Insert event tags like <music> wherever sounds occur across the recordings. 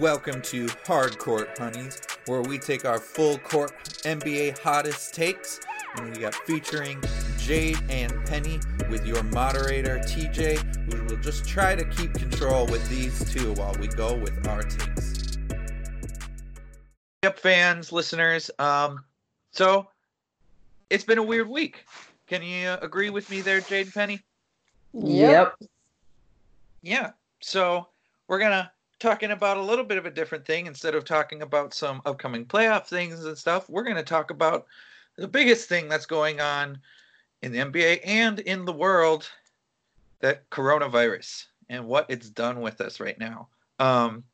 Welcome to Hard Court Honeys, where we take our full court NBA hottest takes, and we got featuring Jade and Penny with your moderator TJ, who will just try to keep control with these two while we go with our takes. Yep, fans, listeners. Um, so it's been a weird week. Can you uh, agree with me there, Jade and Penny? Yep. Yeah. So we're gonna talking about a little bit of a different thing instead of talking about some upcoming playoff things and stuff. We're gonna talk about the biggest thing that's going on in the NBA and in the world, that coronavirus and what it's done with us right now. Um,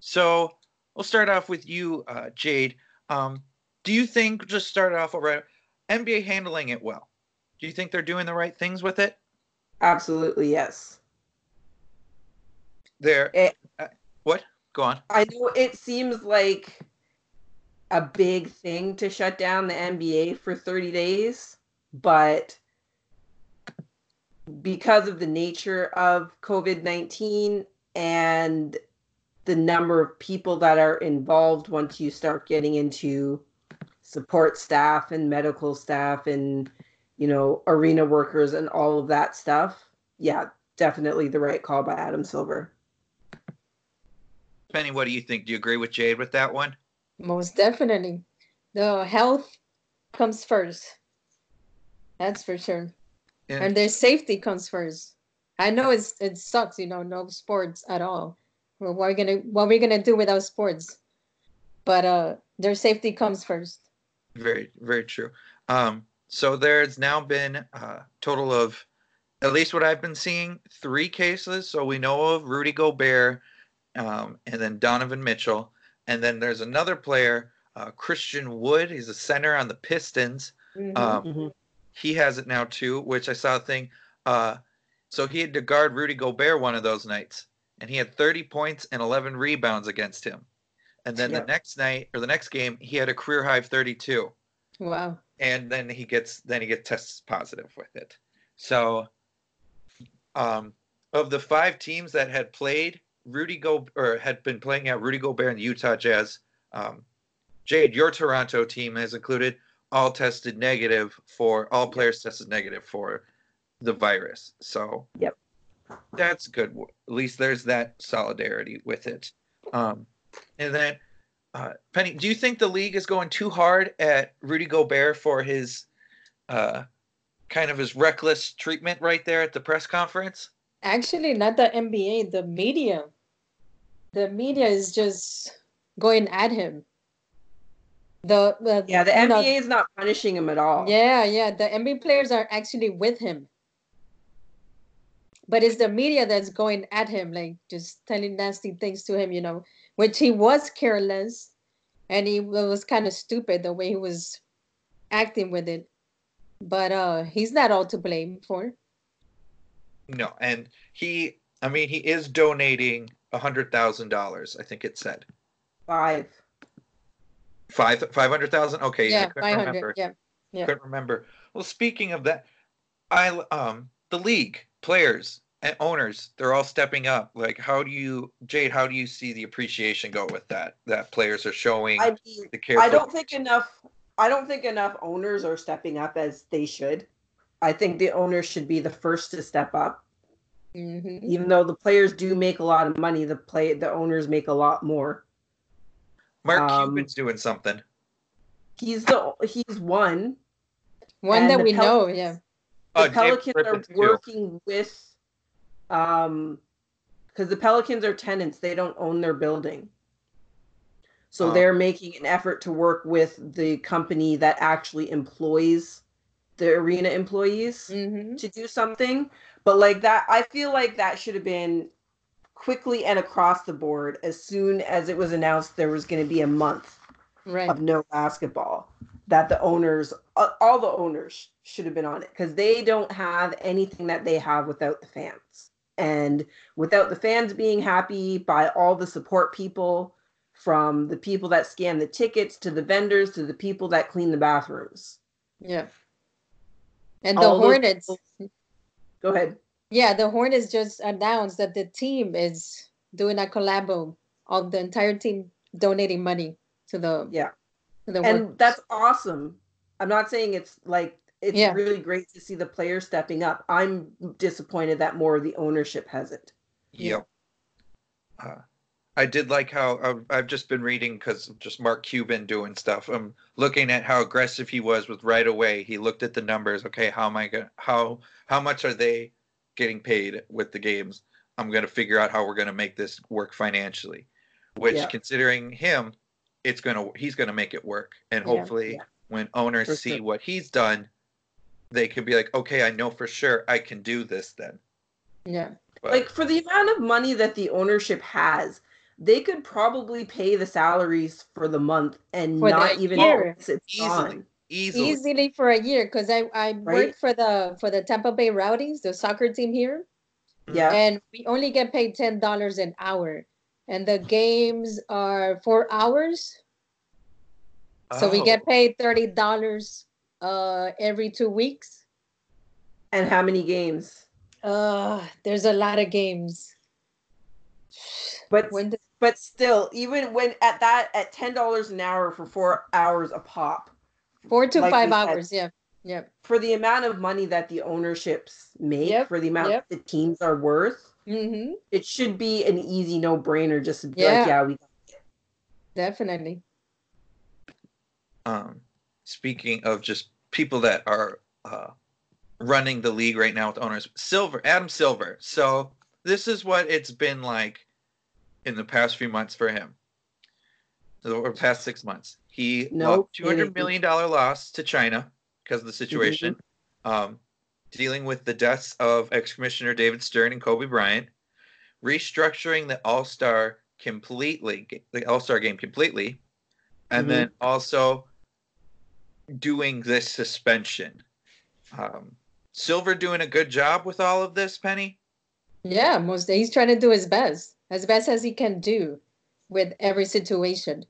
so we'll start off with you, uh, Jade. Um, do you think just start off already? NBA handling it well? Do you think they're doing the right things with it? Absolutely, yes. They're It-? Go on. I know it seems like a big thing to shut down the NBA for 30 days, but because of the nature of COVID 19 and the number of people that are involved once you start getting into support staff and medical staff and you know arena workers and all of that stuff yeah definitely the right call by adam silver Penny, what do you think? Do you agree with Jade with that one? Most definitely. The health comes first. That's for sure. Yeah. And their safety comes first. I know it's it sucks, you know, no sports at all. Well, what are we gonna what are we gonna do without sports? But uh their safety comes first. Very, very true. Um, so there's now been a total of, at least what I've been seeing, three cases. So we know of Rudy Gobert, um, and then Donovan Mitchell, and then there's another player, uh, Christian Wood. He's a center on the Pistons. Mhm. Um, Mhm. he has it now too, which I saw a thing. Uh, so he had to guard Rudy Gobert one of those nights, and he had 30 points and 11 rebounds against him. And then Yeah. the next night or the next game, he had a career high of 32, wow. and then he gets then he gets tests positive with it. So, um, of the five teams that had played Rudy Go or had been playing at Rudy Gobert and the Utah Jazz, um, Jade, your Toronto team has included all tested negative for all players tested negative for the virus. So Yep. that's good. At least there's that solidarity with it. Um, and then, uh, Penny, do you think the league is going too hard at Rudy Gobert for his uh, kind of his reckless treatment right there at the press conference? Actually, not the NBA, the media. The media is just going at him. The, the Yeah, the you know, NBA is not punishing him at all. Yeah, yeah. The NBA players are actually with him. But it's the media that's going at him, like just telling nasty things to him, you know, which he was careless and he was kind of stupid the way he was acting with it. But uh he's not all to blame for. No, and he, I mean, he is donating a hundred thousand dollars. I think it said Five. five five hundred thousand. Okay, I yeah, couldn't remember. Yeah. yeah. couldn't remember. Well, speaking of that, I um the league players and owners they're all stepping up. Like, how do you, Jade? How do you see the appreciation go with that? That players are showing I mean, the care. I don't think enough. I don't think enough owners are stepping up as they should. I think the owners should be the first to step up. Mhm. Even though the players do make a lot of money, the play the owners make a lot more. Mark um, Cuban's doing something. He's the he's one. One And that we Pel- know, yeah. The Oh, Pelicans are Griffin, too. working with, um, because the Pelicans are tenants. They don't own their building. So Oh. they're making an effort to work with the company that actually employs the arena employees. hmm to do something but like that i feel like that should have been quickly and across the board as soon as it was announced there was going to be a month Right. of no basketball that the owners all the owners should have been on it because they don't have anything that they have without the fans and without the fans being happy by all the support people from the people that scan the tickets to the vendors to the people that clean the bathrooms Yeah. And the All those Hornets, people- go ahead yeah, the horn Hornets just announced that the team is doing a collabo of the entire team donating money to the Yeah. to the and work. that's awesome. I'm not saying it's like it's Yeah. really great to see the players stepping up. I'm disappointed that more of the ownership hasn't. Yep. Uh, I did like how I've, I've just been reading because just Mark Cuban doing stuff. I'm looking at how aggressive he was with right away. He looked at the numbers. Okay, how am I gonna how how much are they getting paid with the games? I'm gonna figure out how we're gonna make this work financially. Which, Yeah. considering him, it's gonna he's gonna make it work. And Yeah. hopefully, Yeah. when owners For see sure. what he's done, they can be like, okay, I know for sure I can do this then. yeah. But, Like for the amount of money that the ownership has, they could probably pay the salaries for the month and For not even year. it's Easily. gone. easily. Easily for a year because I I Right? worked for the for the Tampa Bay Rowdies, the soccer team here, Yeah. and we only get paid ten dollars an hour, and the games are four hours, so we Oh. get paid thirty dollars uh every two weeks. And how many games? Uh, there's a lot of games. But When the, but still, even when at that at ten dollars an hour for four hours a pop, four to like five we said, hours, yeah, yeah, for the amount of money that the ownerships make, Yep, for the amount yep. the teams are worth, mm-hmm, it should be an easy no brainer just to be Yeah. like, yeah, we definitely. um, speaking of just people that are uh, running the league right now with owners, Silver, Adam Silver. So this is what it's been like in the past few months for him. Over the past six months, he No lost two hundred million dollar loss to China because of the situation. Um, dealing with the deaths of ex-commissioner David Stern and Kobe Bryant, restructuring the All Star completely, the All Star game completely, and Mhm. then also doing this suspension. Um, Silver doing a good job with all of this, Penny. Yeah, most he's trying to do his best, as best as he can do, with every situation.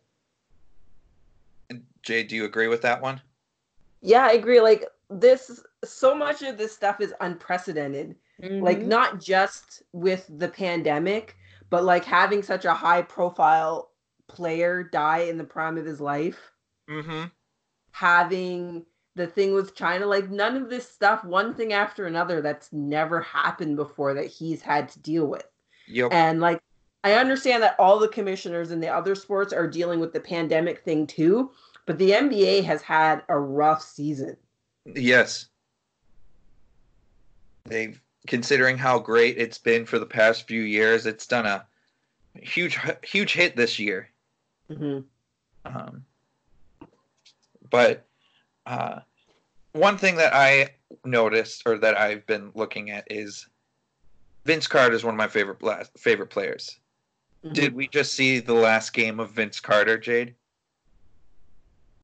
Jay, do you agree with that one? Yeah, I agree. Like this, so much of this stuff is unprecedented. Like Mhm. not just with the pandemic, but like having such a high profile player die in the prime of his life, Mm-hmm. having the thing with China, like none of this stuff, one thing after another, that's never happened before that he's had to deal with. Yep. And like, I understand that all the commissioners in the other sports are dealing with the pandemic thing too, but the NBA has had a rough season. Yes. They've considering how great it's been for the past few years, it's done a huge huge hit this year. hmm Um, but uh, one thing that I noticed or that I've been looking at is Vince Carter is one of my favorite favorite players. Did we just see the last game of Vince Carter, Jade?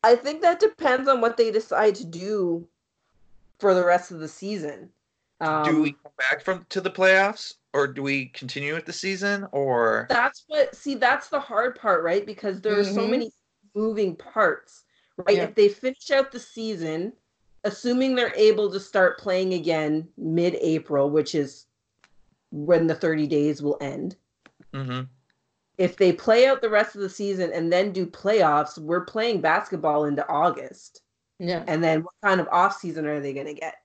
I think that depends on what they decide to do for the rest of the season. Um, do we come back from to the playoffs, or do we continue with the season, or That's what. See, that's the hard part, right? Because there are so Mhm. many moving parts, right? Yeah. If they finish out the season, assuming they're able to start playing again mid-April, which is when the 30 days will end. Mhm. If they play out the rest of the season and then do playoffs, we're playing basketball into August. yeah, And then what kind of off season are they going to get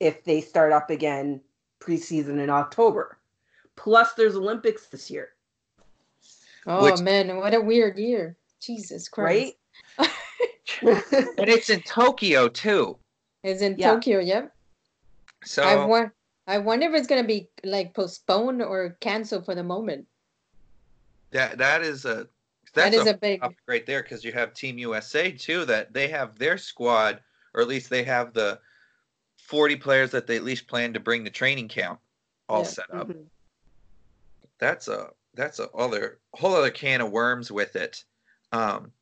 if they start up again preseason in October? Plus, there's Olympics this year, oh which- man, what a weird year! Jesus Christ, right? <laughs> and it's in Tokyo too. It's in Yeah. Tokyo. Yep. So I won- I wonder if it's gonna be like postponed or canceled for the moment. That that is a That that's is a big. topic right there because you have Team USA too that they have their squad, or at least they have the forty players that they at least plan to bring to training camp all Yeah. set up. Mhm. That's a that's a other whole other can of worms with it. Um,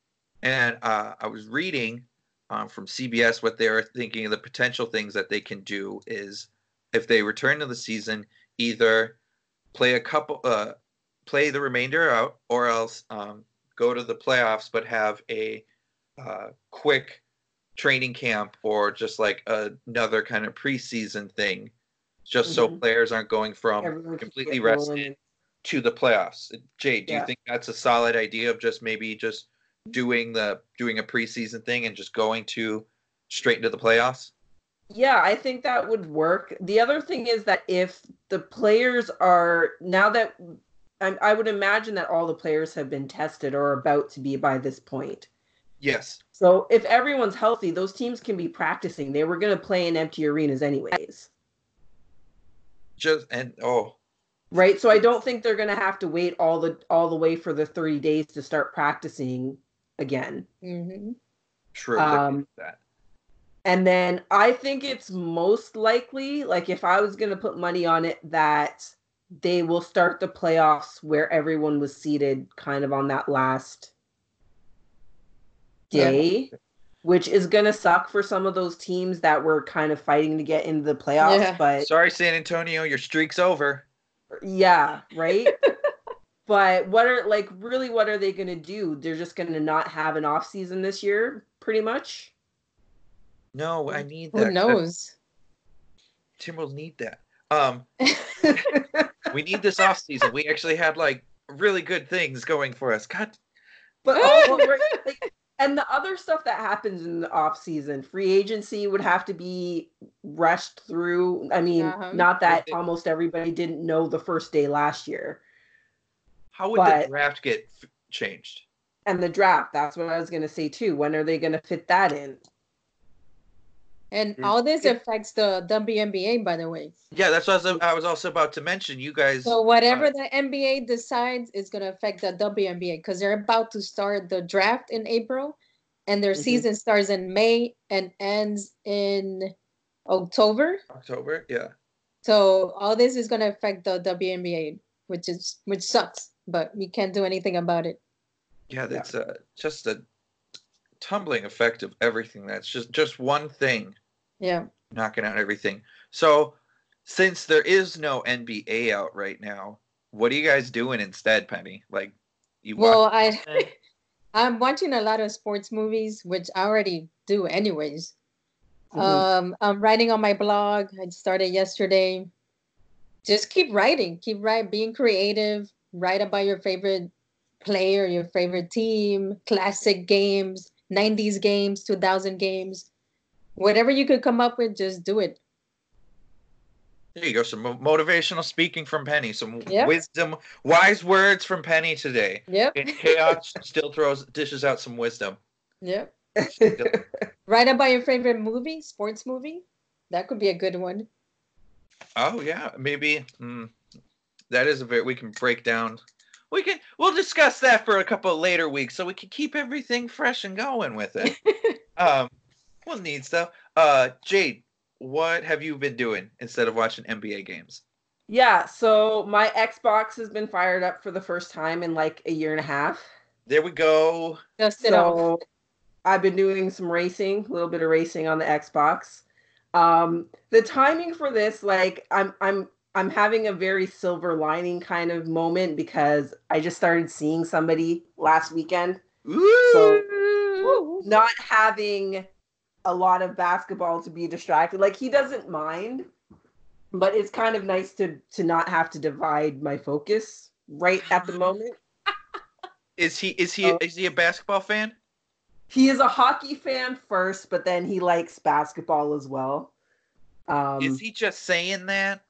and uh, I was reading um, from CBS what they were thinking of the potential things that they can do is if they return to the season, either play a couple, uh, play the remainder out, or else um, go to the playoffs, but have a uh, quick training camp or just like another kind of preseason thing, just so Mhm. players aren't going from Everyone completely rested to the playoffs. Jay, do Yeah. you think that's a solid idea of just maybe just doing the doing a preseason thing and just going to straight into the playoffs? Yeah, I think that would work. The other thing is that if the players are now that I, I would imagine that all the players have been tested or are about to be by this point. Yes. So if everyone's healthy, those teams can be practicing. They were going to play in empty arenas anyways, Just and oh, right? So I don't think they're going to have to wait all the all the way for the 30 days to start practicing again. hmm true. Um, that. And then I think it's most likely, like if I was going to put money on it, that they will start the playoffs where everyone was seated kind of on that last Yeah. day, which is going to suck for some of those teams that were kind of fighting to get into the playoffs. Yeah. But Sorry, San Antonio, your streak's over. yeah, right? <laughs> but what are, like, really, what are they going to do? They're just going to not have an off season this year, pretty much. No, I need that. Who knows? Timberwolves need that. Um, <laughs> we need this off season. We actually had like really good things going for us. God, But also, right, <laughs> like, and the other stuff that happens in the off season, free agency would have to be rushed through. I mean, Uh-huh. not that it- almost everybody didn't know the first day last year, how would But- the draft get f- changed? and the draft. That's what I was going to say too. When are they going to fit that in? And Mm. all this affects the WNBA, by the way. Yeah, that's what I was, I was also about to mention. You guys, So whatever uh, the NBA decides is going to affect the WNBA because they're about to start the draft in April, and their Mhm. season starts in May and ends in October. October, yeah. So all this is going to affect the WNBA, which is which sucks, but we can't do anything about it. Yeah, that's uh, just a tumbling effect of everything. That's just just one thing Yeah. knocking out everything. So, since there is no NBA out right now, what are you guys doing instead, Penny? Like, you Well, watch I? <laughs> <laughs> I'm watching a lot of sports movies, which I already do anyways. Mhm. Um, I'm writing on my blog. I started yesterday. Just keep writing, keep writing, being creative. Write about your favorite player, your favorite team, classic games, 90s games, 2000 games. Whatever you could come up with, just do it. There you go. Some motivational speaking from Penny. Some Yep. wisdom, wise words from Penny today. Yep. In chaos, still throws dishes out some wisdom. Yep. Write <laughs> about your favorite movie, sports movie. That could be a good one. Oh yeah, maybe mm, that is a very. We can break down. We can. We'll discuss that for a couple of later weeks, so we can keep everything fresh and going with it. <laughs> um, we'll need stuff. Uh, Jade, what have you been doing instead of watching NBA games? Yeah, so my Xbox has been fired up for the first time in like a year and a half. There we go. Dust it off. So I've been doing some racing, a little bit of racing on the Xbox. Um, the timing for this, like, I'm I'm I'm having a very silver lining kind of moment because I just started seeing somebody last weekend, Ooh. not having a lot of basketball to be distracted. Like he doesn't mind, but it's kind of nice to to not have to divide my focus right at the moment. <laughs> Is he is he Oh. is he a basketball fan? he is a hockey fan first, but then he likes basketball as well. Um, is he just saying that?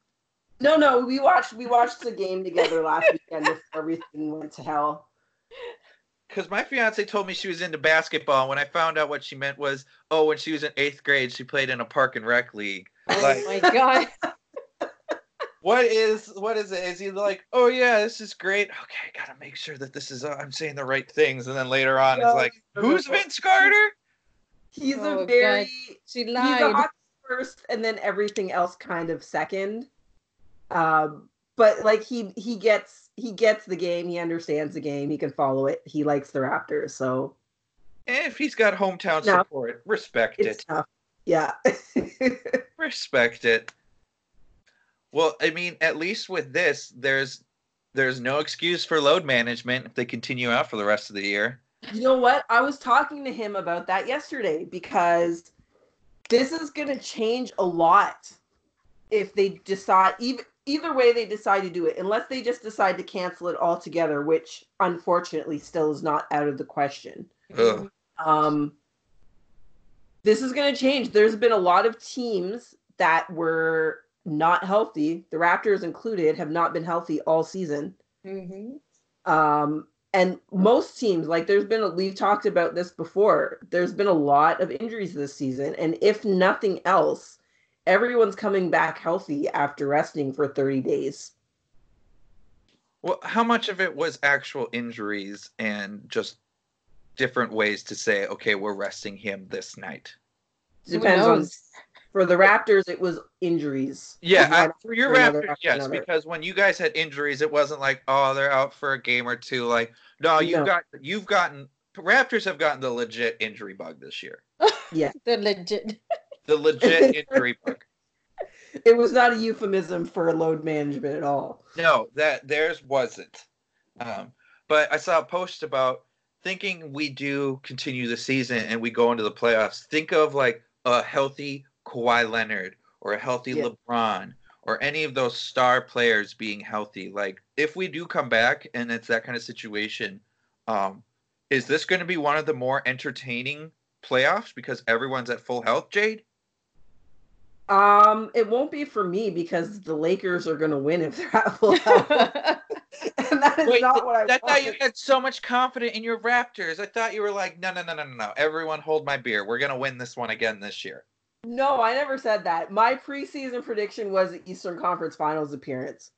No, no, we watched we watched the game together last weekend before everything went to hell. Because my fiance told me she was into basketball. When I found out what she meant was, oh, when she was in eighth grade, she played in a park and rec league. Oh Like, my <laughs> god. what is what is it? Is he like, oh yeah, this is great. Okay, gotta make sure that this is uh, I'm saying the right things. And then later on, it's like, no, no, who's. Vince Carter? He's Oh, a God. very She he's a lied. first, and then everything else kind of second. Um, but like he he gets he gets the game, he understands the game, he can follow it. He likes the Raptors, so If he's got hometown No. support, respect it's it. tough. Yeah. <laughs> Respect it. Well, I mean, at least with this, there's there's no excuse for load management if they continue out for the rest of the year. You know what? I was talking to him about that yesterday because this is going to change a lot if they decide even either way they decide to do it, unless they just decide to cancel it altogether, which unfortunately still is not out of the question. Ugh. Um, this is going to change. There's been a lot of teams that were not healthy, the Raptors included, have not been healthy all season. Mhm. Um, and most teams, like there's been, a, we've talked about this before, there's been a lot of injuries this season. And if nothing else, everyone's coming back healthy after resting for 30 days. Well, how much of it was actual injuries and just different ways to say, okay, we're resting him this night? Depends on, for the Raptors, it was injuries. Yeah, I, for your after another Raptors, after yes, another. because when you guys had injuries, it wasn't like, oh, they're out for a game or two. Like, no, you've No. got you've gotten Raptors have gotten the legit injury bug this year. <laughs> They're legit. <laughs> The legit <laughs> injury book. It was not a euphemism for load management at all. No, that theirs wasn't. Um, but I saw a post about thinking we do continue the season and we go into the playoffs. Think of like a healthy Kawhi Leonard or a healthy Yeah. LeBron or any of those star players being healthy. Like if we do come back and it's that kind of situation, um, is this going to be one of the more entertaining playoffs because everyone's at full health, Jade? Um, it won't be for me because the Lakers are going to win if they're at full health. and that is Wait, not what I I thought you wanted. had so much confidence in your Raptors. I thought you were like, no, no, no, no, no, no. Everyone hold my beer. We're gonna win this one again this year. No, I never said that. My preseason prediction was the Eastern Conference Finals appearance.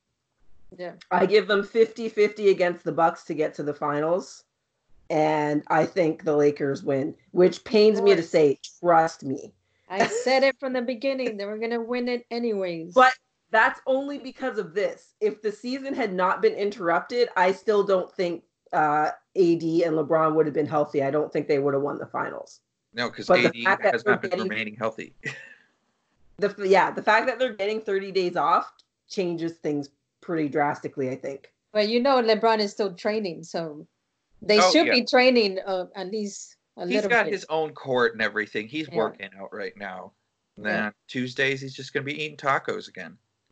yeah. I give them 50-50 against the Bucks to get to the finals. And I think the Lakers win, which pains me to say, trust me. I said it from the beginning. They were gonna win it anyways. But that's only because of this. If the season had not been interrupted, I still don't think uh, AD and LeBron would have been healthy. I don't think they would have won the finals. No, because AD has not been getting- remaining healthy. <laughs> The yeah, the fact that they're getting 30 days off changes things pretty drastically, I think. But you know, LeBron is still training, so they Oh, should yeah. be training uh, at least a he's little got bit. his own court and everything. He's Yeah. working out right now. And then Yeah. Tuesdays he's just gonna be eating tacos again. <laughs>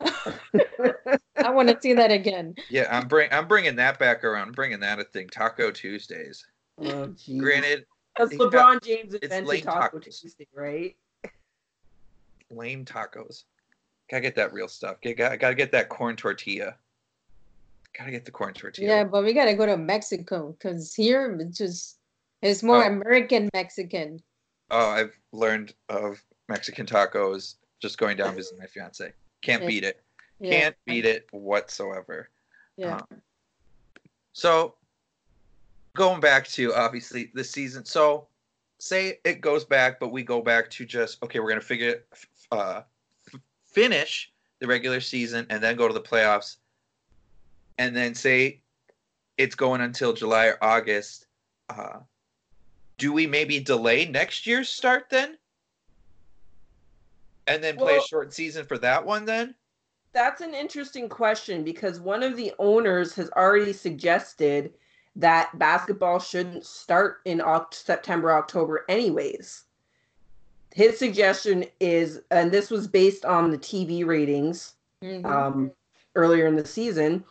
I want to see that again. Yeah, I'm bring I'm bringing that back around. I'm bringing that a thing. Taco Tuesdays. Oh, <laughs> geez. Granted, Because he's got- LeBron James it's invented lame Taco tacos. Tuesday, right? lame tacos. Gotta get that real stuff. Get, gotta, gotta get that corn tortilla. Gotta get the corn tortilla. Yeah, but we gotta go to Mexico because here it's just it's more Oh. American Mexican. Oh, I've learned of Mexican tacos just going down visiting my fiance. Can't Yeah. beat it. Yeah. Can't beat it whatsoever. Yeah. So going back to obviously the season. So say it goes back, but we go back to just okay, we're gonna figure uh f- finish the regular season and then go to the playoffs. And then say it's going until July or August. Uh do we maybe delay next year's start then? And then play Well- a short season for that one then? That's an interesting question because one of the owners has already suggested that basketball shouldn't start in Oct- September, October, anyways. His suggestion is, and this was based on the TV ratings Mhm. um, earlier in the season.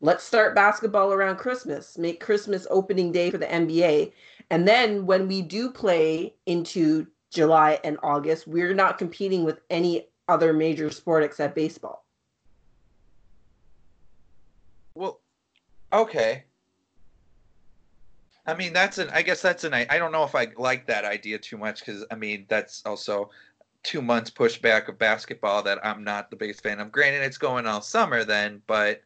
Let's start basketball around Christmas. Make Christmas opening day for the NBA. And then when we do play into July and August, we're not competing with any other major sport except baseball. Well, okay. I mean, that's an. I guess that's an. I don't know if I like that idea too much because I mean that's also two months pushback of basketball that I'm not the biggest fan of. Granted, it's going all summer then, but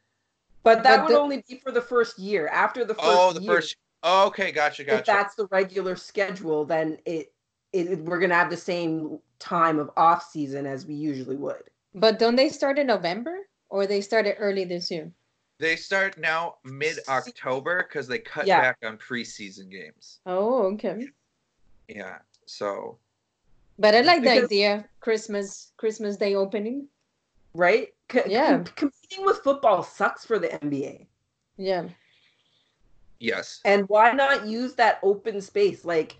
But that But would the- only be for the first year. After the oh, first oh, the year, first. Oh, okay, gotcha, gotcha. if that's the regular schedule, then it, it we're gonna have the same time of off season as we usually would. But don't they start in November or they started early this year? They start now mid October because they cut Yeah. back on preseason games. Oh, okay. Yeah, so But I like the idea Christmas Christmas Day opening. Right? Co- Yeah. com- competing with football sucks for the NBA. Yeah. Yes, And why not use that open space? Like,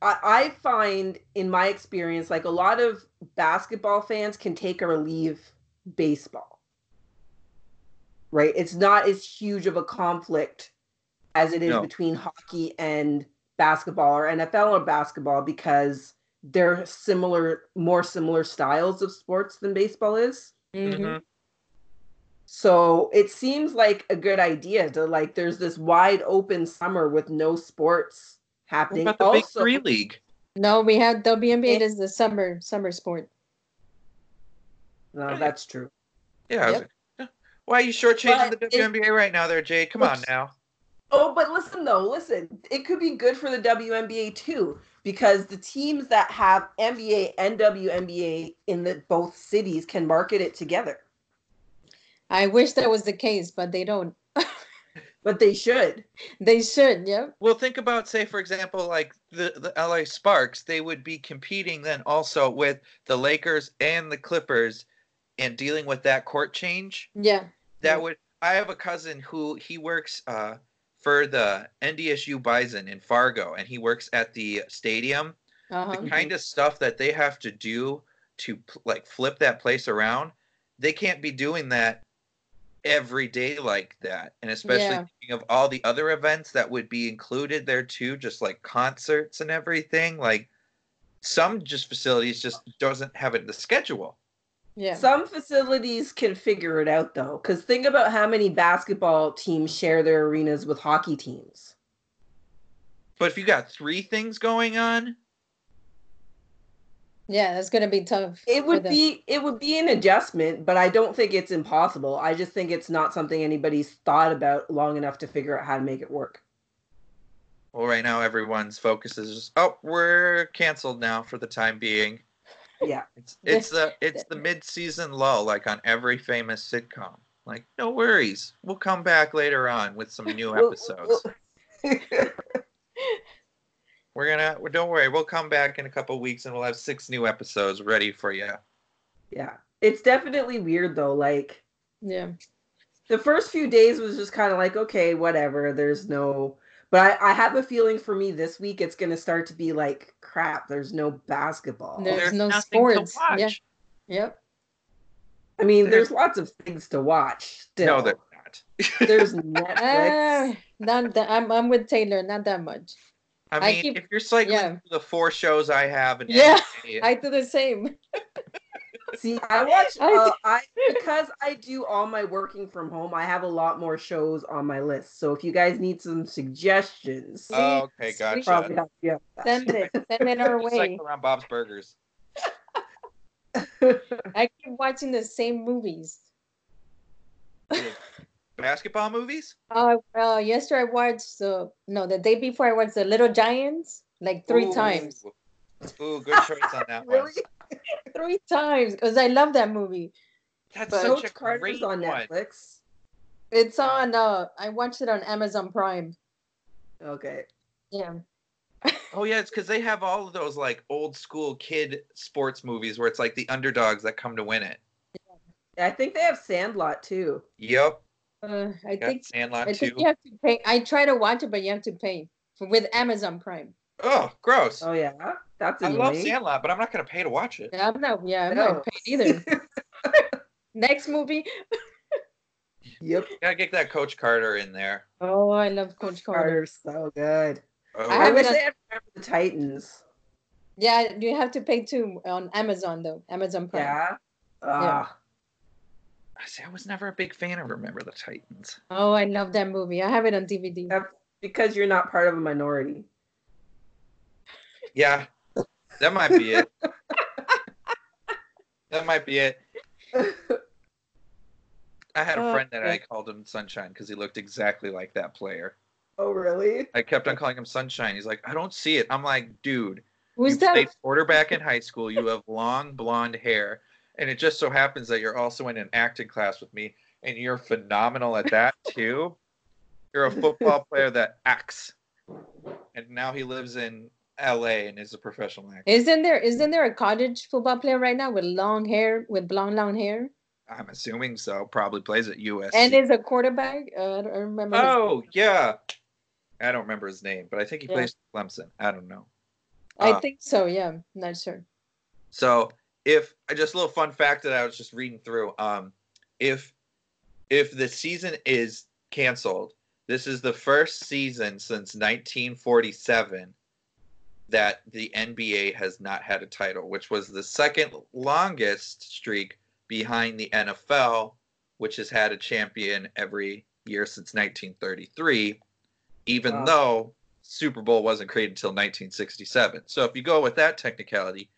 I, I find in my experience, like a lot of basketball fans can take or leave baseball. right? It's not as huge of a conflict as it is No. between hockey and basketball or NFL or basketball because they're similar, more similar styles of sports than baseball is. Mhm. So it seems like a good idea to like there's this wide open summer with no sports happening. What happening. about the Big Three League? No, we have WNBA It- is the summer summer sport. Oh, no, that's true. Yeah. I was Yep. like, Why are you shortchanging But the it- WNBA right now, there, Jay? Come on now. Oh, but listen though, listen. It could be good for the WNBA too because the teams that have NBA and WNBA in the both cities can market it together. I wish that was the case, but they don't. <laughs> But they should. They should, yeah. Well, think about, say, for example, like the, the LA Sparks, they would be competing then also with the Lakers and the Clippers and dealing with that court change. Yeah. That Yeah. would, I have a cousin who he works uh, for the NDSU Bison in Fargo and he works at the stadium. Uh-huh. The kind of stuff that they have to do to like flip that place around, they can't be doing that every day like that. And especially Yeah. thinking of all the other events that would be included there too, just like concerts and everything. Like some just facilities just doesn't have it in the schedule. Yeah. Some facilities can figure it out though, because think about how many basketball teams share their arenas with hockey teams. But if you got three things going on, Yeah, that's gonna be tough. It would be it would be an adjustment, but I don't think it's impossible. I just think it's not something anybody's thought about long enough to figure out how to make it work. well, right now everyone's focus is just, oh, we're canceled now for the time being. Yeah. It's it's the it's the <laughs> mid season lull like on every famous sitcom. Like, no worries. We'll come back later on with some <laughs> new episodes. <laughs> We're gonna well, don't worry, we'll come back in a couple weeks and we'll have six new episodes ready for you. yeah. It's definitely weird though. Like Yeah. the first few days was just kind of like, okay, whatever. There's no but I, I have a feeling for me this week it's gonna start to be like crap, there's no basketball. There's no sports. to watch. Yeah. Yep. I mean, there's- there's lots of things to watch. Still. No, they're not. there's <laughs> Netflix. Uh, not that I'm I'm with Taylor, not that much. I I mean, keep- if you're cycling yeah. through the four shows I have and Yeah, NBA, I do the same. <laughs> See, I watch. I Uh, I because I do all my working from home. I have a lot more shows on my list. So if you guys need some suggestions, Oh, okay, gotcha. probably help you out with that. Send it. <laughs> Send it our way. cycle around Bob's Burgers. <laughs> I keep watching the same movies. Basketball movies? Uh, uh yesterday I watched the no the day before I watched the Little Giants like three Ooh. times. Ooh, good choice on that <laughs> one. really? <laughs> Three times because I love that movie. That's But- such a Carter's great on one. Netflix. It's on. Uh, I watched it on Amazon Prime. Okay. Yeah. <laughs> Oh yeah, it's because they have all of those like old school kid sports movies where it's like the underdogs that come to win it. Yeah. I think they have Sandlot too. Yep, Uh, I got think Sandlot I too. think you have to pay. I try to watch it, but you have to pay for, with Amazon Prime. Oh, gross! Oh yeah, that's I annoying. love Sandlot, but I'm not gonna pay to watch it. Yeah, I'm not. Yeah, I'm No. not paying either. <laughs> Next movie. Yep. Gotta get that Coach Carter in there. Oh, I love Coach Carter. Carter's so good. Oh, I I, have wish it on- they had the Titans. Yeah, you have to pay too on Amazon though. Amazon Prime. Yeah. Ah, I see. I was never a big fan of Remember the Titans. Oh, I love that movie. I have it on DVD. That's because you're not part of a minority. Yeah, that might be it. <laughs> that might be it. I had a Oh, friend that I called him Sunshine because he looked exactly like that player. oh really? I kept on calling him Sunshine. He's like, I don't see it. I'm like, dude, Who's you that? played quarterback in high school. You have long blonde hair, and it just so happens that you're also in an acting class with me, and you're phenomenal at that <laughs> too. You're a football player that acts, and now he lives in L.A. and is a professional actor. Isn't there isn't there a college football player right now with long hair with blonde long hair I'm assuming so. Probably plays at USC. and is a quarterback? Uh, I don't remember. oh yeah, I don't remember his name, but I think he Yeah. plays Clemson. I don't know. I uh, think so. Yeah, I'm not sure. So if I just a little fun fact that I was just reading through, um, if if the season is canceled, this is the first season since 1947 that the NBA has not had a title, which was the second longest streak behind the NFL, which has had a champion every year since 1933, even Wow. though Super Bowl wasn't created until 1967. So if you go with that technicality,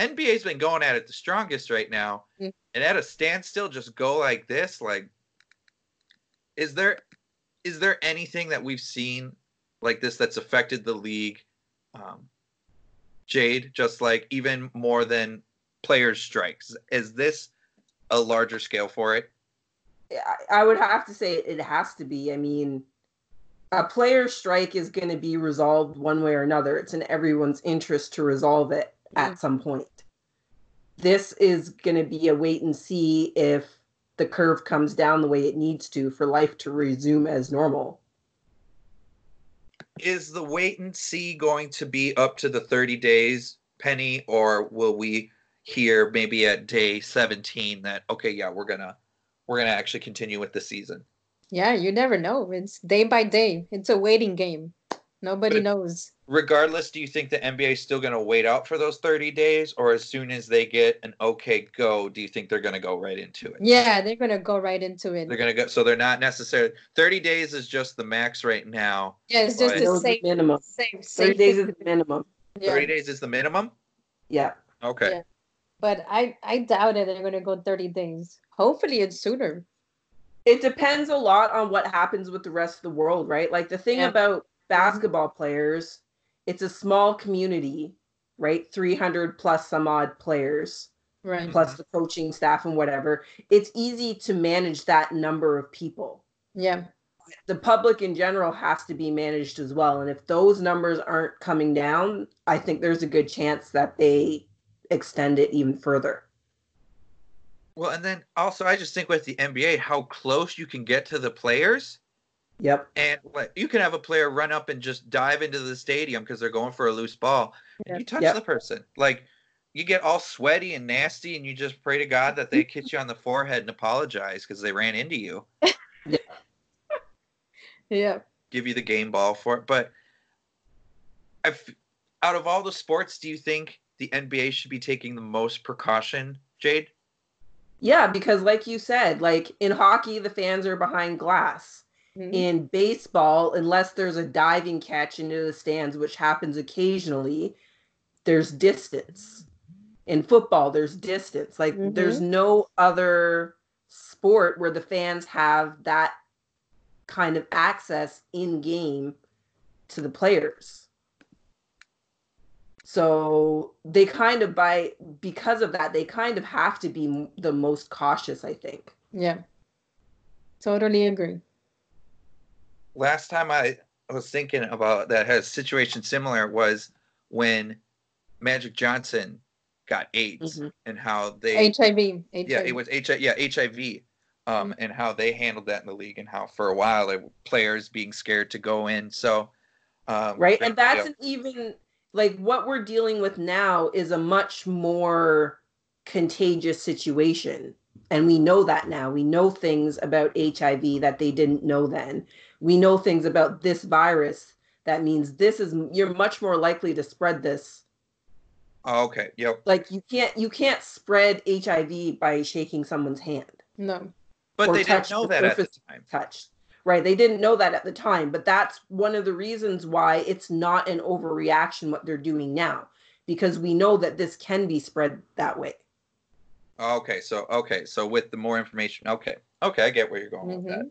NBA's been going at it the strongest right now, Mm. and at a standstill, just go like this. Like, is there is there anything that we've seen like this that's affected the league, um, Jade? Just like even more than players' strikes, is this a larger scale for it? I- I would have to say it has to be. I mean, a player strike is going to be resolved one way or another. It's in everyone's interest to resolve it at mm. some point. This is going to be a wait and see if the curve comes down the way it needs to for life to resume as normal. Is the wait and see going to be up to the 30 days, Penny, or will we hear maybe at day 17 that okay, yeah, we're gonna we're gonna actually continue with the season? Yeah, you never know. It's day by day. It's a waiting game. Nobody But- knows. Regardless, do you think the NBA is still going to wait out for those 30 days, or as soon as they get an okay go, do you think they're going to go right into it? Yeah, they're gonna go right into it. They're going to go, so they're not necessarily 30 days is just the max right now. Yeah, it's just Right. the Those are same, minimum. same, 30 same days thing. is the minimum. 30 days is the minimum. Yeah. Okay. Yeah. But I, I doubt it. They're gonna go 30 days. Hopefully, it's sooner. It depends a lot on what happens with the rest of the world, right? Like the thing Yeah. about mm-hmm. basketball players, it's a small community, right? 300 plus some odd players. Right. plus the coaching staff and whatever, it's easy to manage that number of people. Yeah. The public in general has to be managed as well. And if those numbers aren't coming down, I think there's a good chance that they extend it even further. Well, and then also, I just think with the NBA, how close you can get to the players. Yep. And like, you can have a player run up and just dive into the stadium because they're going for a loose ball. Yeah. And you touch Yep. the person. Like, you get all sweaty and nasty, and you just pray to God that they hit you on the forehead and apologize because they ran into you. <laughs> Yeah. give you the game ball for it. But I've, out of all the sports, do you think the NBA should be taking the most precaution, Jade? Yeah, because like you said, like in hockey, the fans are behind glass. Mhm. In baseball, unless there's a diving catch into the stands, which happens occasionally, there's distance. In football, there's distance. Like Mhm. there's no other sport where the fans have that kind of access in game to the players. So they kind of by because of that, they kind of have to be the most cautious, I think. Yeah. Totally agree. Last time I was thinking about that had a situation similar was when Magic Johnson got AIDS Mhm. and how they HIV. HIV. yeah it was HIV yeah HIV um and how they handled that in the league and how for a while they players being scared to go in so um right and that's yeah. an even like what we're dealing with now is a much more contagious situation and we know that now. We know things about hiv that they didn't know then. We know things about this virus that means this is you're much more likely to spread this. Oh, okay. Yep. Like you can't you can't spread hiv by shaking someone's hand. No. but they didn't know the that at the surface. time. touched. Right they didn't know that at the time but that's one of the reasons why it's not an overreaction what they're doing now because we know that this can be spread that way Okay, so okay, so with the more information, okay, okay, I get where you're going with that. Mhm.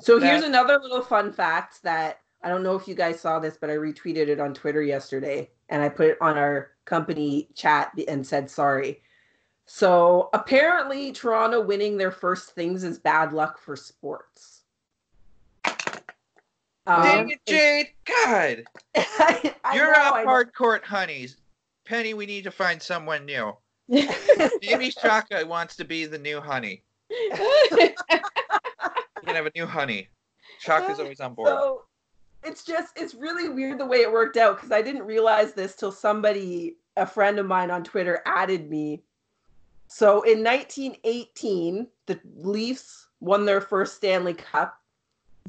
so here's another little fun fact that i don't know if you guys saw this but i retweeted it on twitter yesterday and i put it on our company chat and said sorry so apparently toronto winning their first things is bad luck for sports Dang Um, it, Jade! God, I, <laughs> I you're know, off I hard court, honeys. Penny, we need to find someone new. <laughs> Maybe <laughs> Shaka wants to be the new honey. We can have a new honey. Shaka's always on board. So it's just it's really weird the way it worked out because I didn't realize this till somebody, a friend of mine on Twitter, added me So in 1918, the Leafs won their first Stanley Cup.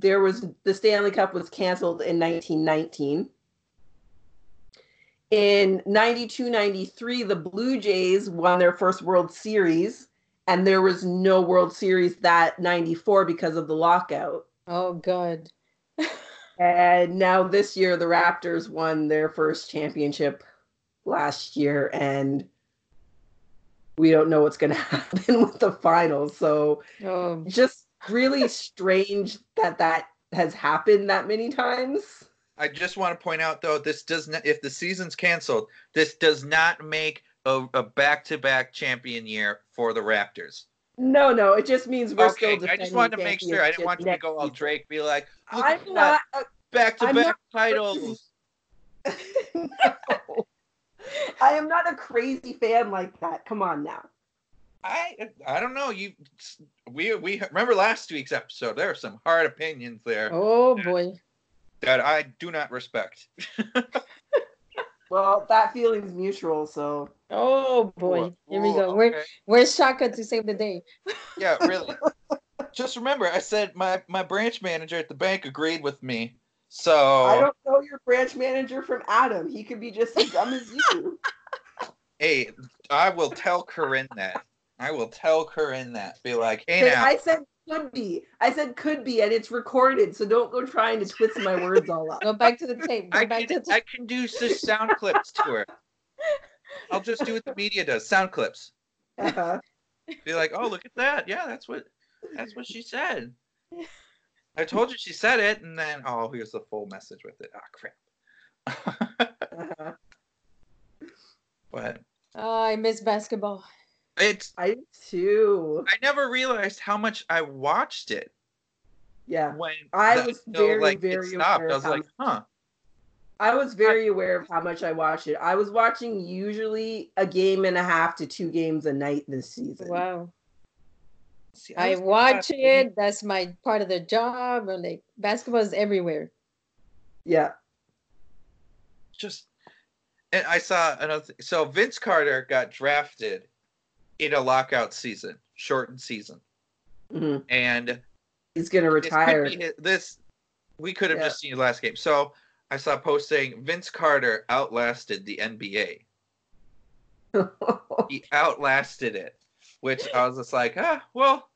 There was the Stanley Cup was canceled in 1919. In 92 93, the Blue Jays won their first World Series, and there was no World Series that 94 because of the lockout. Oh, good And now this year, the Raptors won their first championship last year, and we don't know what's going <laughs> to happen with the finals. So Oh, just really strange that that has happened that many times. I just want to point out though, this does not. If the season's canceled, this does not make a, a back-to-back champion year for the Raptors. No, no, it just means we're okay, still. I just wanted to make sure. I didn't want you to go all Drake, be like, season. Uh, I'm not. A, back-to-back titles. <laughs> no. I am not a crazy fan like that. Come on now. I I don't know. You we we remember last week's episode. There are some hard opinions there oh boy. That I do not respect. <laughs> Well, that feeling's mutual, so Oh boy. Here we go. Ooh, We're okay. where's Shaka to save the day? <laughs> Yeah, really. Just remember, I said my my branch manager at the bank agreed with me. So I don't know your branch manager from Adam. He could be just as dumb as you. <laughs> hey, I will tell Corinne that. I will tell Corinne that. Be like, hey Hey, now, I said could be. I said could be, and it's recorded, so don't go trying to twist my words all up. Go back to the tape. Go I back to can the I can do s- sound clips to her. I'll just do what the media does, sound clips. Uh-huh. Be like, oh, look at that. Yeah, that's what that's what she said. <laughs> I told you she said it, and then oh, here's the full message with it. Ah, crap. Uh-huh. <laughs> but Oh, I miss basketball. It's I too. I never realized how much I watched it Yeah. when I the- was until, very, like, very stopped. aware I was how like, huh. I was very aware of how much I watched it. I was watching usually a game and a half to two games a night this season. Wow. See, I was watch thinking it. That's my part of the job. And like basketball is everywhere. Yeah. Just and I saw another. Th- so Vince Carter got drafted in a lockout season, shortened season, hmm and He's gonna retire. be hi- This we could have Yeah. just seen last game. So I saw a post saying Vince Carter outlasted the NBA. <laughs> He outlasted it, which I was just like, ah, well,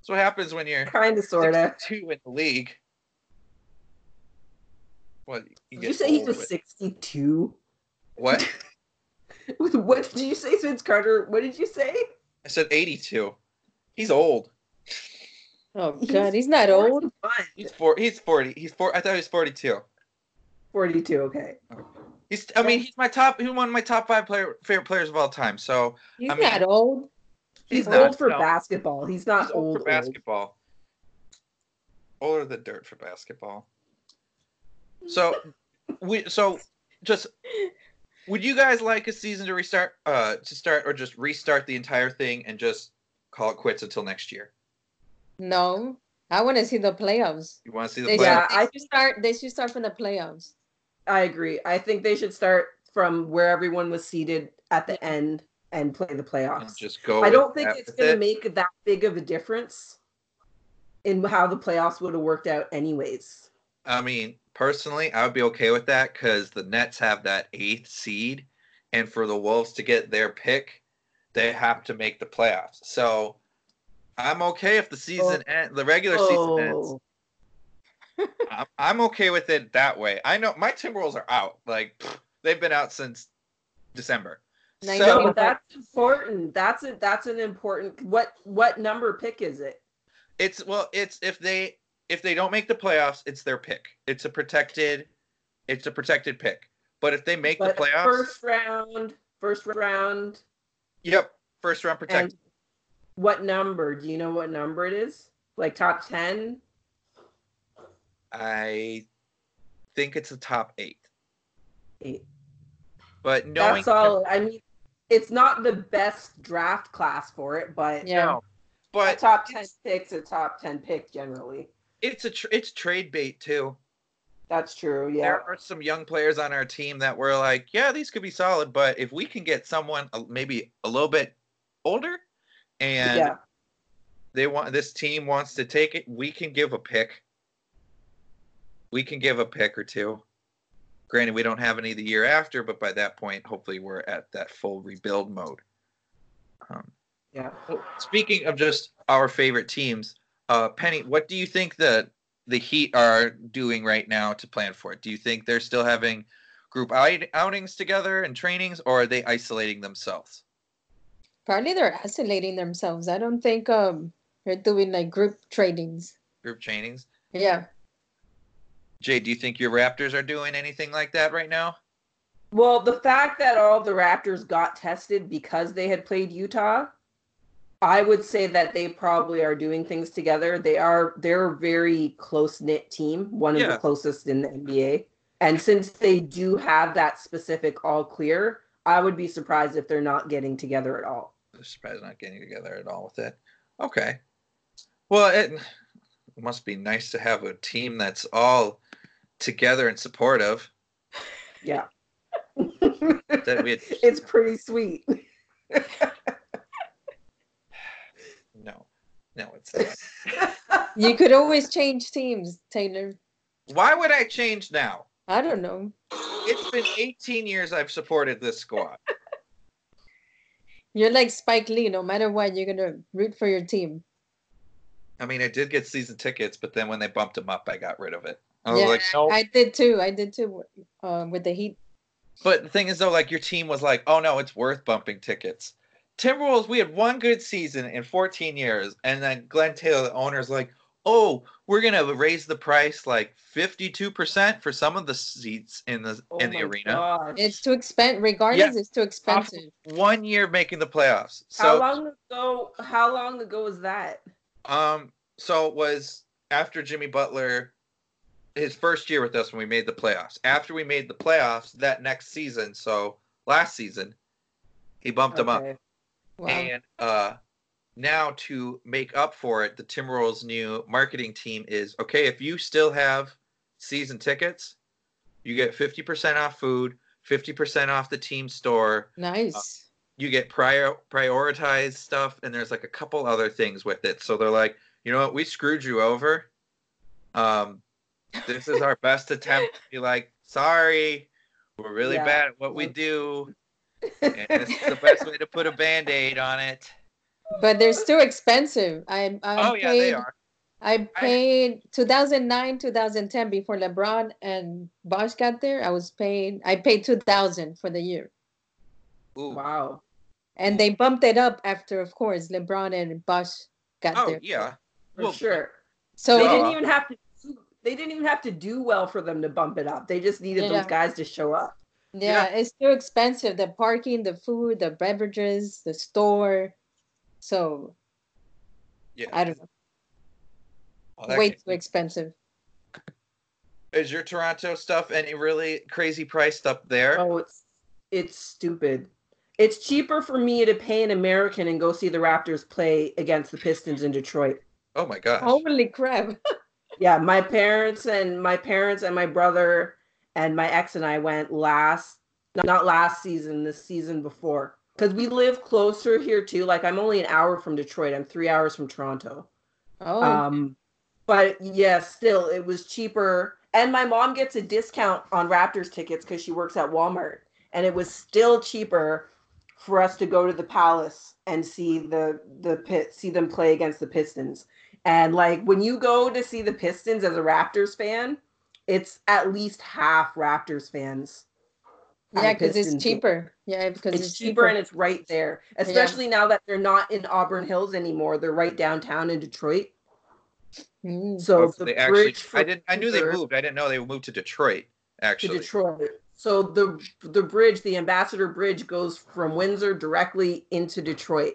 that's what happens when you're kind of, sort of. two in the league. What you you say he was 62? What? <laughs> <laughs> What did you say, Vince Carter? What did you say? I said 82. He's old. Oh God, he's not old. He's four. He's 40. He's four. I thought he was 42. 42, okay. He's. I mean, he's my top. He's one of my top five player favorite players of all time. So He's I mean, not old. He's, He's old not, for no. basketball. He's not he's old, old for old. basketball. Older than dirt for basketball. So we. So just. <laughs> Would you guys like a season to restart? Uh, to start or just restart the entire thing and just call it quits until next year? No, I want to see the playoffs. You want to see the They, playoffs? Yeah, they I should start. They should start from the playoffs. I agree. I think they should start from where everyone was seated at the end and play the And playoffs. just go. I don't think it's going to make that big of a difference in how the playoffs would have worked out, anyways. I mean, personally, I would be okay with that because the Nets have that eighth seed, and for the Wolves to get their pick, they have to make the playoffs. So I'm okay if the season oh. end, the regular season oh. ends. Oh, I'm, I'm okay with it that way. I know my Timberwolves are out. Like pfft, they've been out since December. Now you So know- but that's <laughs> important. That's a that's an important. What what number pick is it? it's well, it's if they if they don't make the playoffs, it's their pick. It's a protected, it's a protected pick. But if they make But the playoffs, first round, first round, yep, first round protected. what number? Do you know what number it is? Like top ten? I think it's the top eight. Eight. But knowing That's all. I mean, it's not the best draft class for it, but Yeah. No, a but top ten picks, a top ten pick generally. It's a tr- it's trade bait too. That's true. Yeah. There are some young players on our team that were like, yeah, these could be solid, but if we can get someone uh, maybe a little bit older, and yeah. they want this team wants to take it. We can give a pick. We can give a pick or two. Granted, we don't have any the year after, but by that point, hopefully, we're at that full rebuild mode. Um, Yeah. speaking of just our favorite teams, uh, Penny, what do you think that the Heat are doing right now to plan for it? Do you think they're still having group out- outings together and trainings, or are they isolating themselves? Probably they're isolating themselves. I don't think um they're doing like group trainings. Group trainings. Yeah. Jay, do you think your Raptors are doing anything like that right now? Well, the fact that all the Raptors got tested because they had played Utah, I would say that they probably are doing things together. They are they're a very close knit team, one of the closest in the NBA. And since they do have that specific all clear, I would be surprised if they're not getting together at all. I'm surprised not getting together at all with it. Okay. Well, it, it must be nice to have a team that's all together and supportive. Yeah. That we had, <laughs> it's pretty sweet. <laughs> no, no, it's <laughs> not. You could always change teams, Taylor. Why would I change now? I don't know. It's been 18 years I've supported this squad. <laughs> You're like Spike Lee. No matter what, you're gonna root for your team. I mean, I did get season tickets, but then when they bumped them up, I got rid of it. I yeah, like, no. I did too. I did too. Um, with the Heat. But the thing is, though, like your team was like, oh no, it's worth bumping tickets. Timberwolves, we had one good season in 14 years, and then Glen Taylor, the owner's like, oh, we're gonna raise the price like 52% for some of the seats in the Oh in the arena. gosh. It's too expensive. Regardless, it's too Off expensive. one year making the playoffs. how So long ago how long ago was that? Um, so it was after Jimmy Butler, his first year with us when we made the playoffs. After we made the playoffs that next season, so last season, he bumped him up. Wow. And uh, now to make up for it, the Timberwolves' new marketing team is okay. If you still have season tickets, you get fifty percent off food, fifty percent off the team store. nice. You get prior prioritized stuff, and there's like a couple other things with it. So they're like, you know what, we screwed you over. Um, this is our best <laughs> attempt to be like, sorry, we're really Yeah. bad at what we do, and this is the best way to put a band-aid on it. but they're still expensive. I I oh yeah, paid, they are. I paid 2009, 2010 before LeBron and Bosh got there. I was paying. I paid 2000 for the year, Ooh. wow. and they bumped it up after, of course, LeBron and Bosh got Oh there. yeah. For Well, sure. So they didn't even have to they didn't even have to do well for them to bump it up. They just needed Yeah. those guys to show up. Yeah, it's too expensive. The parking, the food, the beverages, the store. So Yeah. I don't know. Well, Way ca- too expensive. Is your Toronto stuff any really crazy priced up there? Oh, it's it's stupid. It's cheaper for me to pay an American and go see the Raptors play against the Pistons in Detroit. Oh my gosh. Holy crap. <laughs> Yeah, my parents and my parents and my brother and my ex and I went last not last season, the season before. Because we live closer here too. Like I'm only an hour from Detroit. I'm three hours from Toronto. Oh, Um, but yeah, still, it was cheaper. And my mom gets a discount on Raptors tickets because she works at Walmart, and it was still cheaper for us to go to the Palace and see the the pit see them play against the Pistons. And like when you go to see the Pistons as a Raptors fan, it's at least half Raptors fans. yeah, because it's cheaper. Yeah, because It's, cheaper, and it's right there. Especially now that they're not in Auburn Hills anymore. They're right downtown in Detroit. Mm. So Oh, the they actually bridge I didn't I knew they moved. I didn't know they moved to Detroit Actually, to. Detroit. So the the bridge, the Ambassador Bridge, goes from Windsor directly into Detroit.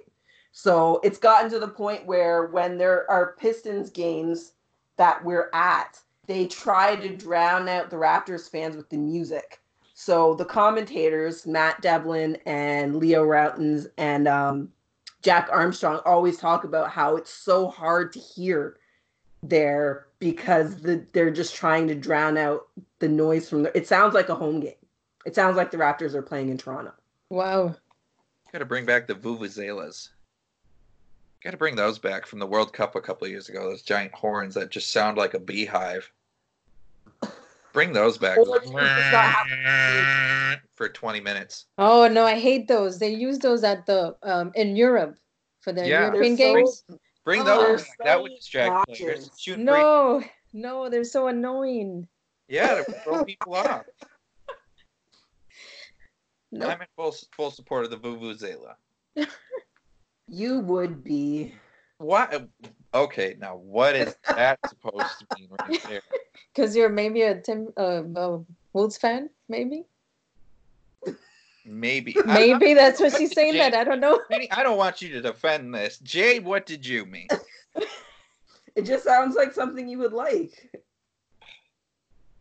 So it's gotten to the point where when there are Pistons games that we're at, they try to drown out the Raptors fans with the music. So the commentators, Matt Devlin and Leo Rautins and um, Jack Armstrong, always talk about how it's so hard to hear there because the, they're just trying to drown out the noise from the. It sounds like a home game. It sounds like the Raptors are playing in Toronto. Wow. Got to bring back the vuvuzelas. Got to bring those back from the World Cup a couple of years ago. Those giant horns that just sound like a beehive. Bring those back Or you just not for 20 minutes. Oh no, I hate those. They use those at the um in Europe for the Yeah. European They're so- games. Bring Oh, those they're. That would distract players. obnoxious. Shooting free- No, no, they're so annoying. Yeah, to throw people off. <laughs> No, I'm in full full support of the Vuvuzela. <laughs> You would be. What? Okay, now what is that supposed to mean right <laughs> there? because you're maybe a Tim uh, a Wolves fan, maybe. Maybe. Maybe that's what what she's saying. Jade- That I don't know. <laughs> I don't want you to defend this. Jade, what did you mean? It just sounds like something you would like.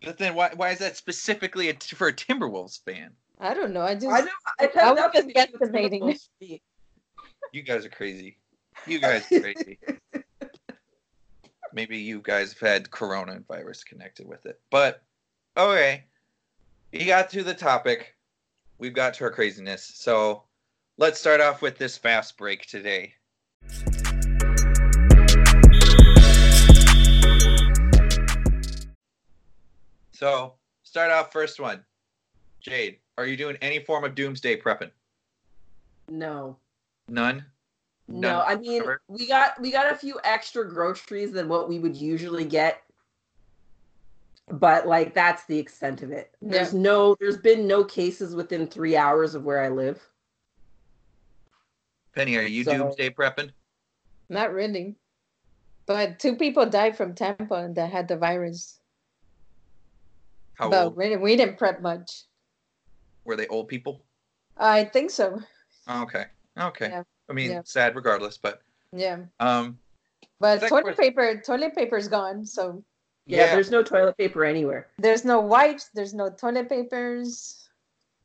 But then why, why is that specifically a t- for a Timberwolves fan? I don't know. I just I know. I I was just to do guesstimating. You guys are crazy. You guys are crazy. <laughs> Maybe you guys have had coronavirus connected with it. But okay. You got to the topic. We've got to our craziness. So let's start off with this fast break today. So start off first one. Jade, are you doing any form of doomsday prepping? No. None? No, I mean whatsoever? we got we got a few extra groceries than what we would usually get. But like that's the extent of it. There's no there's been no cases within 3 hours of where I live. Penny, are you So- doomsday prepping? not really. But two people died from Tampa and that had the virus. How but old? we didn't, we didn't prep much. Were they old people? I think so. Okay. Okay. Yeah. I mean, Yeah. sad regardless, but Yeah. um, But toilet question- paper, toilet paper's gone. So Yeah, yeah. there's no toilet paper anywhere. there's no wipes. There's no toilet papers.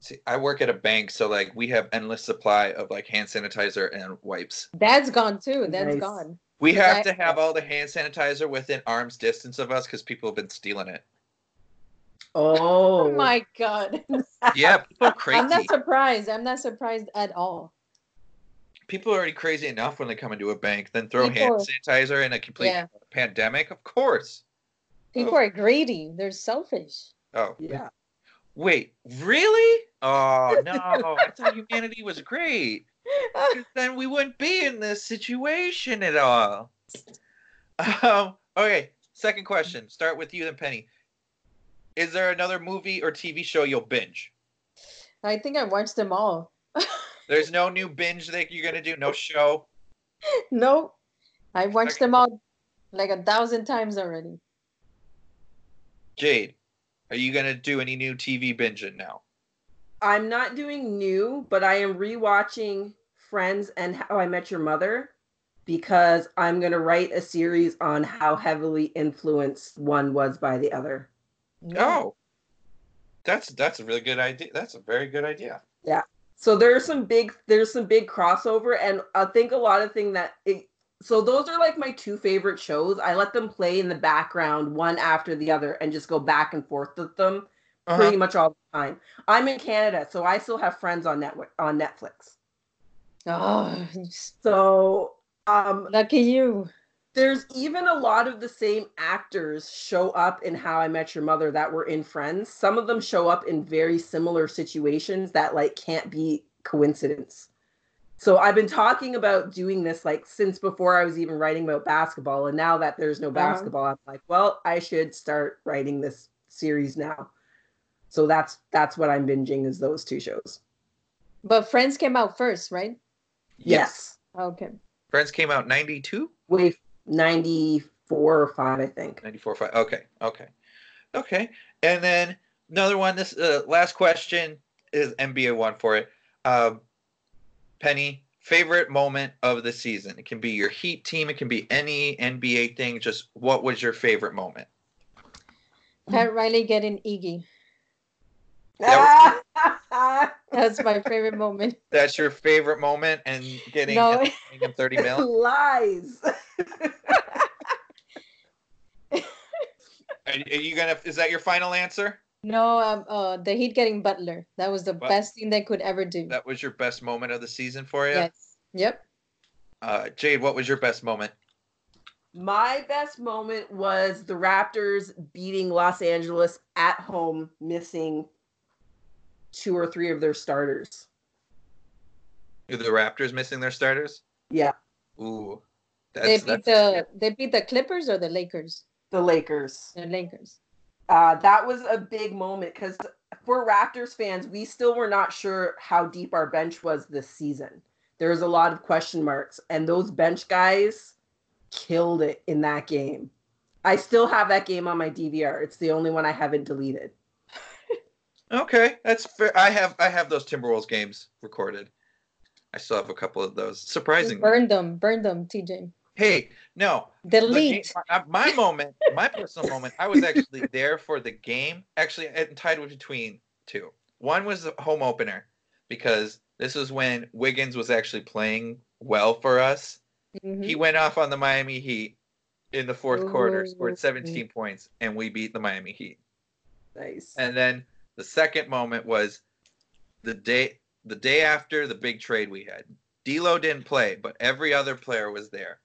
See, I work at a bank, so like we have endless supply of like hand sanitizer and wipes. That's gone too. That's Nice. gone. We have Right. to have all the hand sanitizer within arm's distance of us because people have been stealing it. Oh, <laughs> Oh my god. Yeah, people are <laughs> crazy. I'm not surprised. I'm not surprised at all. People are already crazy enough when they come into a bank, then throw hand sanitizer in a complete Yeah. pandemic. Of course. People Oh. are greedy. They're selfish. Oh, yeah. wait, really? Oh <laughs> no! I thought humanity was great. then we wouldn't be in this situation at all. Um, okay, second question. Start with you then, Penny. Is there another movie or TV show you'll binge? I think I watched them all. There's no new binge that you're gonna do. No show. no, I watched Okay. them all like a thousand times already. Jade, are you gonna do any new TV binging now? I'm not doing new, but I am rewatching Friends and How I Met Your Mother because I'm going to write a series on how heavily influenced one was by the other. Oh, that's that's a really good idea. That's a very good idea. So there's some big there's some big crossover and I think a lot of thing that it, so those are like my two favorite shows. I let them play in the background one after the other and just go back and forth with them Uh-huh. pretty much all the time. I'm in Canada, so I still have friends on net on Netflix. Oh, So um lucky you. There's even a lot of the same actors show up in How I Met Your Mother that were in Friends. Some of them show up in very similar situations that like can't be coincidence. So I've been talking about doing this like since before I was even writing about basketball and now that there's no Uh-huh. basketball I'm like, well, I should start writing this series now. So that's that's what I'm binging is those two shows. But Friends came out first, right? Yes. Okay. Friends came out 92, Wait, 94 or 5 I think. 94, 5. Okay, okay, okay. And then another one. This uh, last question is NBA one for it. Um, Penny, favorite moment of the season? It can be your Heat team. It can be any NBA thing. Just what was your favorite moment? Pat Riley getting Iggy. That <laughs> That's my favorite moment. That's your favorite moment, and getting No. and paying him 30 mil. <laughs> Lies. Are, are you gonna? Is that your final answer? No, um, uh, the Heat getting Butler. That was the What? best thing they could ever do. That was your best moment of the season for you. Yes. Yep. Uh, Jade, what was your best moment? My best moment was the Raptors beating Los Angeles at home, missing two or three of their starters. Are the Raptors missing their starters? Yeah, Ooh, they beat that's the they beat the Clippers or the Lakers. the Lakers. The Lakers. Uh, that was a big moment because for Raptors fans, we still were not sure how deep our bench was this season. There was a lot of question marks, and those bench guys killed it in that game. I still have that game on my DVR. It's the only one I haven't deleted. Okay. That's fair. I have I have those Timberwolves games recorded. I still have a couple of those. Surprisingly, Burn them, burn them, TJ. hey, no, the game- Delete. my, moment, my personal moment, I was actually <laughs> there for the game. Actually, it tied between two. One was the home opener because this was when Wiggins was actually playing well for us. Mhm. He went off on the Miami Heat in the fourth quarter, scored 17 points, and we beat the Miami Heat. Nice. And then the second moment was the day the day after the big trade we had. D'Lo didn't play, but every other player was there.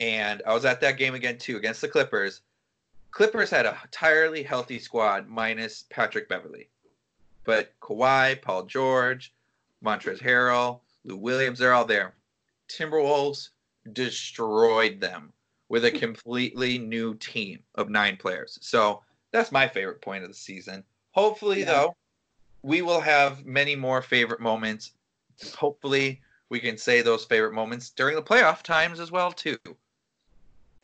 And I was at that game again too against the Clippers. Clippers had a entirely healthy squad minus Patrick Beverley. But Kawhi, Paul George, Montrezl Harrell, Lou Williams, they're all there. Timberwolves destroyed them with a <laughs> completely new team of nine players. So that's my favorite point of the season. Hopefully, Yeah. though, we will have many more favorite moments. Hopefully, we can say those favorite moments during the playoff times as well too.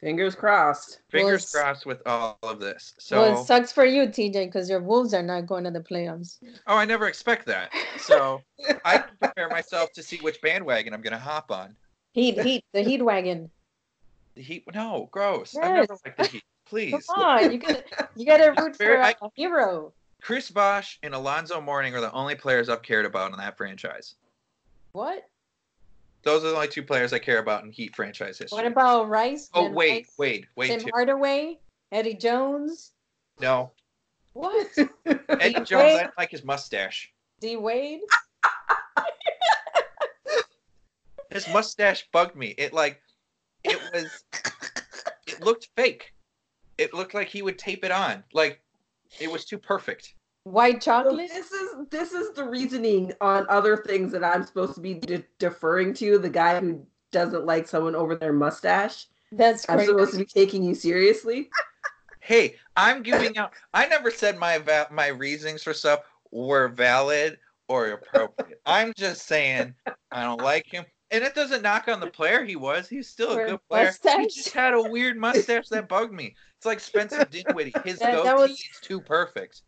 Fingers crossed. Fingers Well, crossed with all of this. well, So, it sucks for you, TJ, because your Wolves are not going to the playoffs. oh, I never expect that. So, I can prepare myself to see which bandwagon I'm going to hop on. Heat, heat, the Heat wagon. The Heat? No, gross. I never Yes. liked the Heat. Please. Come on, you gotta, you gotta <laughs> root for Very- a, I- a hero. Chris Bosh and Alonzo Mourning are the only players I've cared about in that franchise. What? Those are the only two players I care about in Heat franchise history. What about Rice? oh, Ben wait, Rice, wait, wait. Tim Too. Hardaway, Eddie Jones. No. What? <laughs> Eddie D. Jones, I Wade? don't like his mustache. D Wade. <laughs> His mustache bugged me. It like, it was, it looked fake. It looked like he would tape it on. Like, it was too perfect. White So chocolate. this is this is the reasoning on other things that I'm supposed to be de- deferring to. The guy who doesn't like someone over their mustache. That's I'm supposed to be taking you seriously. <laughs> Hey, I'm giving out. I never said my va- my reasonings for stuff were valid or appropriate. <laughs> I'm just saying I don't like him, and it doesn't knock on the player he was. He's still a For good player. Mustache? He just had a weird mustache that bugged me. It's like Spencer <laughs> Dinwiddie. His That- goatee that was- is too perfect.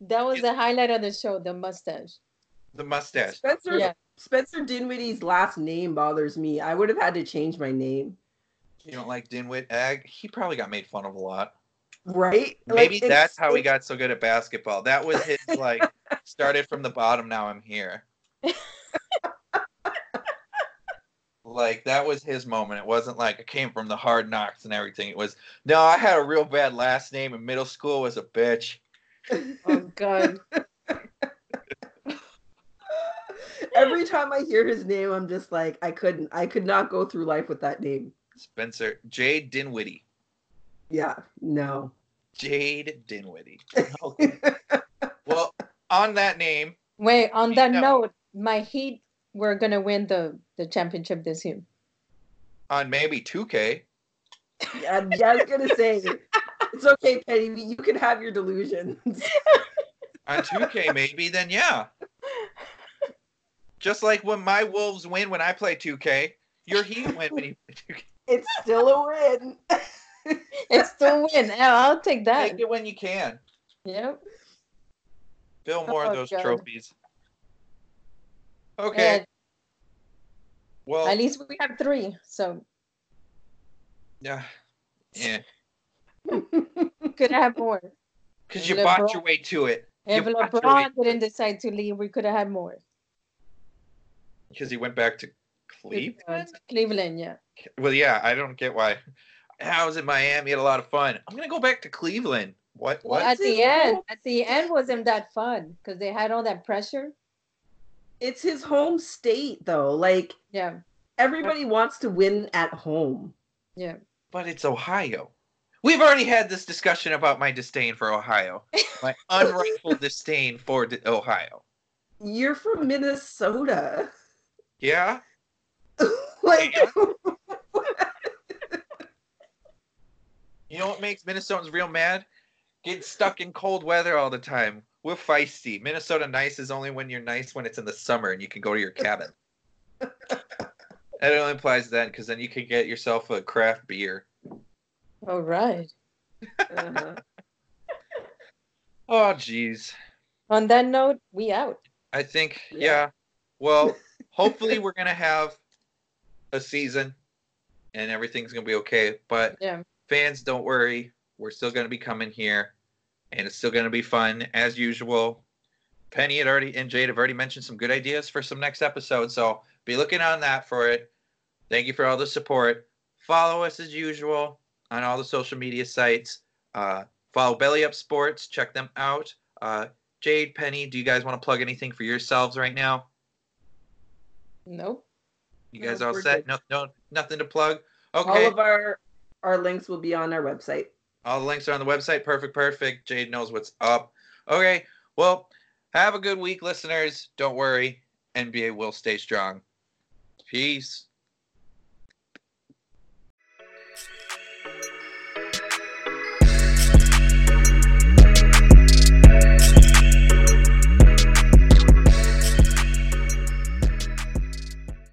That was the highlight of the show, the mustache. The mustache. Spencer Yeah. Spencer Dinwiddie's last name bothers me. I would have had to change my name. You don't like Dinwiddie? Ag? He probably got made fun of a lot. Right? Maybe it's- that's how he got so good at basketball. That was his like <laughs> started from the bottom. Now I'm here. <laughs> like that was his moment. It wasn't like it came from the hard knocks and everything. It was no, I had a real bad last name in middle school. Was a bitch. <laughs> Oh God. Every <laughs> time I hear his name, I'm just like, I couldn't. I could not go through life with that name. Spencer Jade Dinwiddie. Yeah, no. Jade Dinwiddie. Okay. <laughs> well, on that name, Wait, on that No. note, my Heat were gonna win the the championship this year. on maybe 2K. Yeah, yeah, I was gonna say, it's okay, Penny. You can have your delusions. <laughs> on 2K maybe, then yeah. Just like when my Wolves win when I play 2K, your Heat win when you play 2K. It's still a win. <laughs> It's still a win. I'll take that. Take it when you can. Yep. Fill more of Oh, those God. trophies. Okay. Yeah, well, at least we have three. So yeah. Yeah. <laughs> could have more. Because you LeBron- bought your way to it. If You LeBron didn't decide to leave, we could have had more. Because he went back to Cleveland? Cleveland, yeah. Well, yeah, I don't get why. I was in Miami, had a lot of fun. I'm going to go back to Cleveland. What? Well, What? at the end, at the end wasn't that fun because they had all that pressure. It's his home state, though. Like Yeah. Everybody wants to win at home. Yeah. But it's Ohio. We've already had this discussion about my disdain for Ohio, <laughs> my unrightful disdain for D- Ohio. You're from Minnesota. Yeah, <laughs> like <laughs> you know what makes Minnesotans real mad? Getting stuck in cold weather all the time. We're feisty. Minnesota nice is only when you're nice when it's in the summer and you can go to your cabin. <laughs> it only applies then because then you can get yourself a craft beer. All right. uh-huh. <laughs> Oh, geez. On that note, we out. I think, Yeah. yeah. Well, <laughs> hopefully we're gonna have a season, and everything's gonna be okay. But Yeah. fans, don't worry. We're still gonna be coming here, and it's still gonna be fun as usual. Penny had already and Jade have already mentioned some good ideas for some next episodes, so be looking on that for it. Thank you for all the support. Follow us as usual on all the social media sites. Uh, follow Belly Up Sports. Check them out. Uh, Jade, Penny, do you guys want to plug anything for yourselves right now? Nope. You guys No, all set? good. No, no, nothing to plug. Okay, All of our our links will be on our website. All the links are on the website. Perfect, perfect. Jade knows what's up. Okay, well, have a good week, listeners. Don't worry, NBA will stay strong. Peace.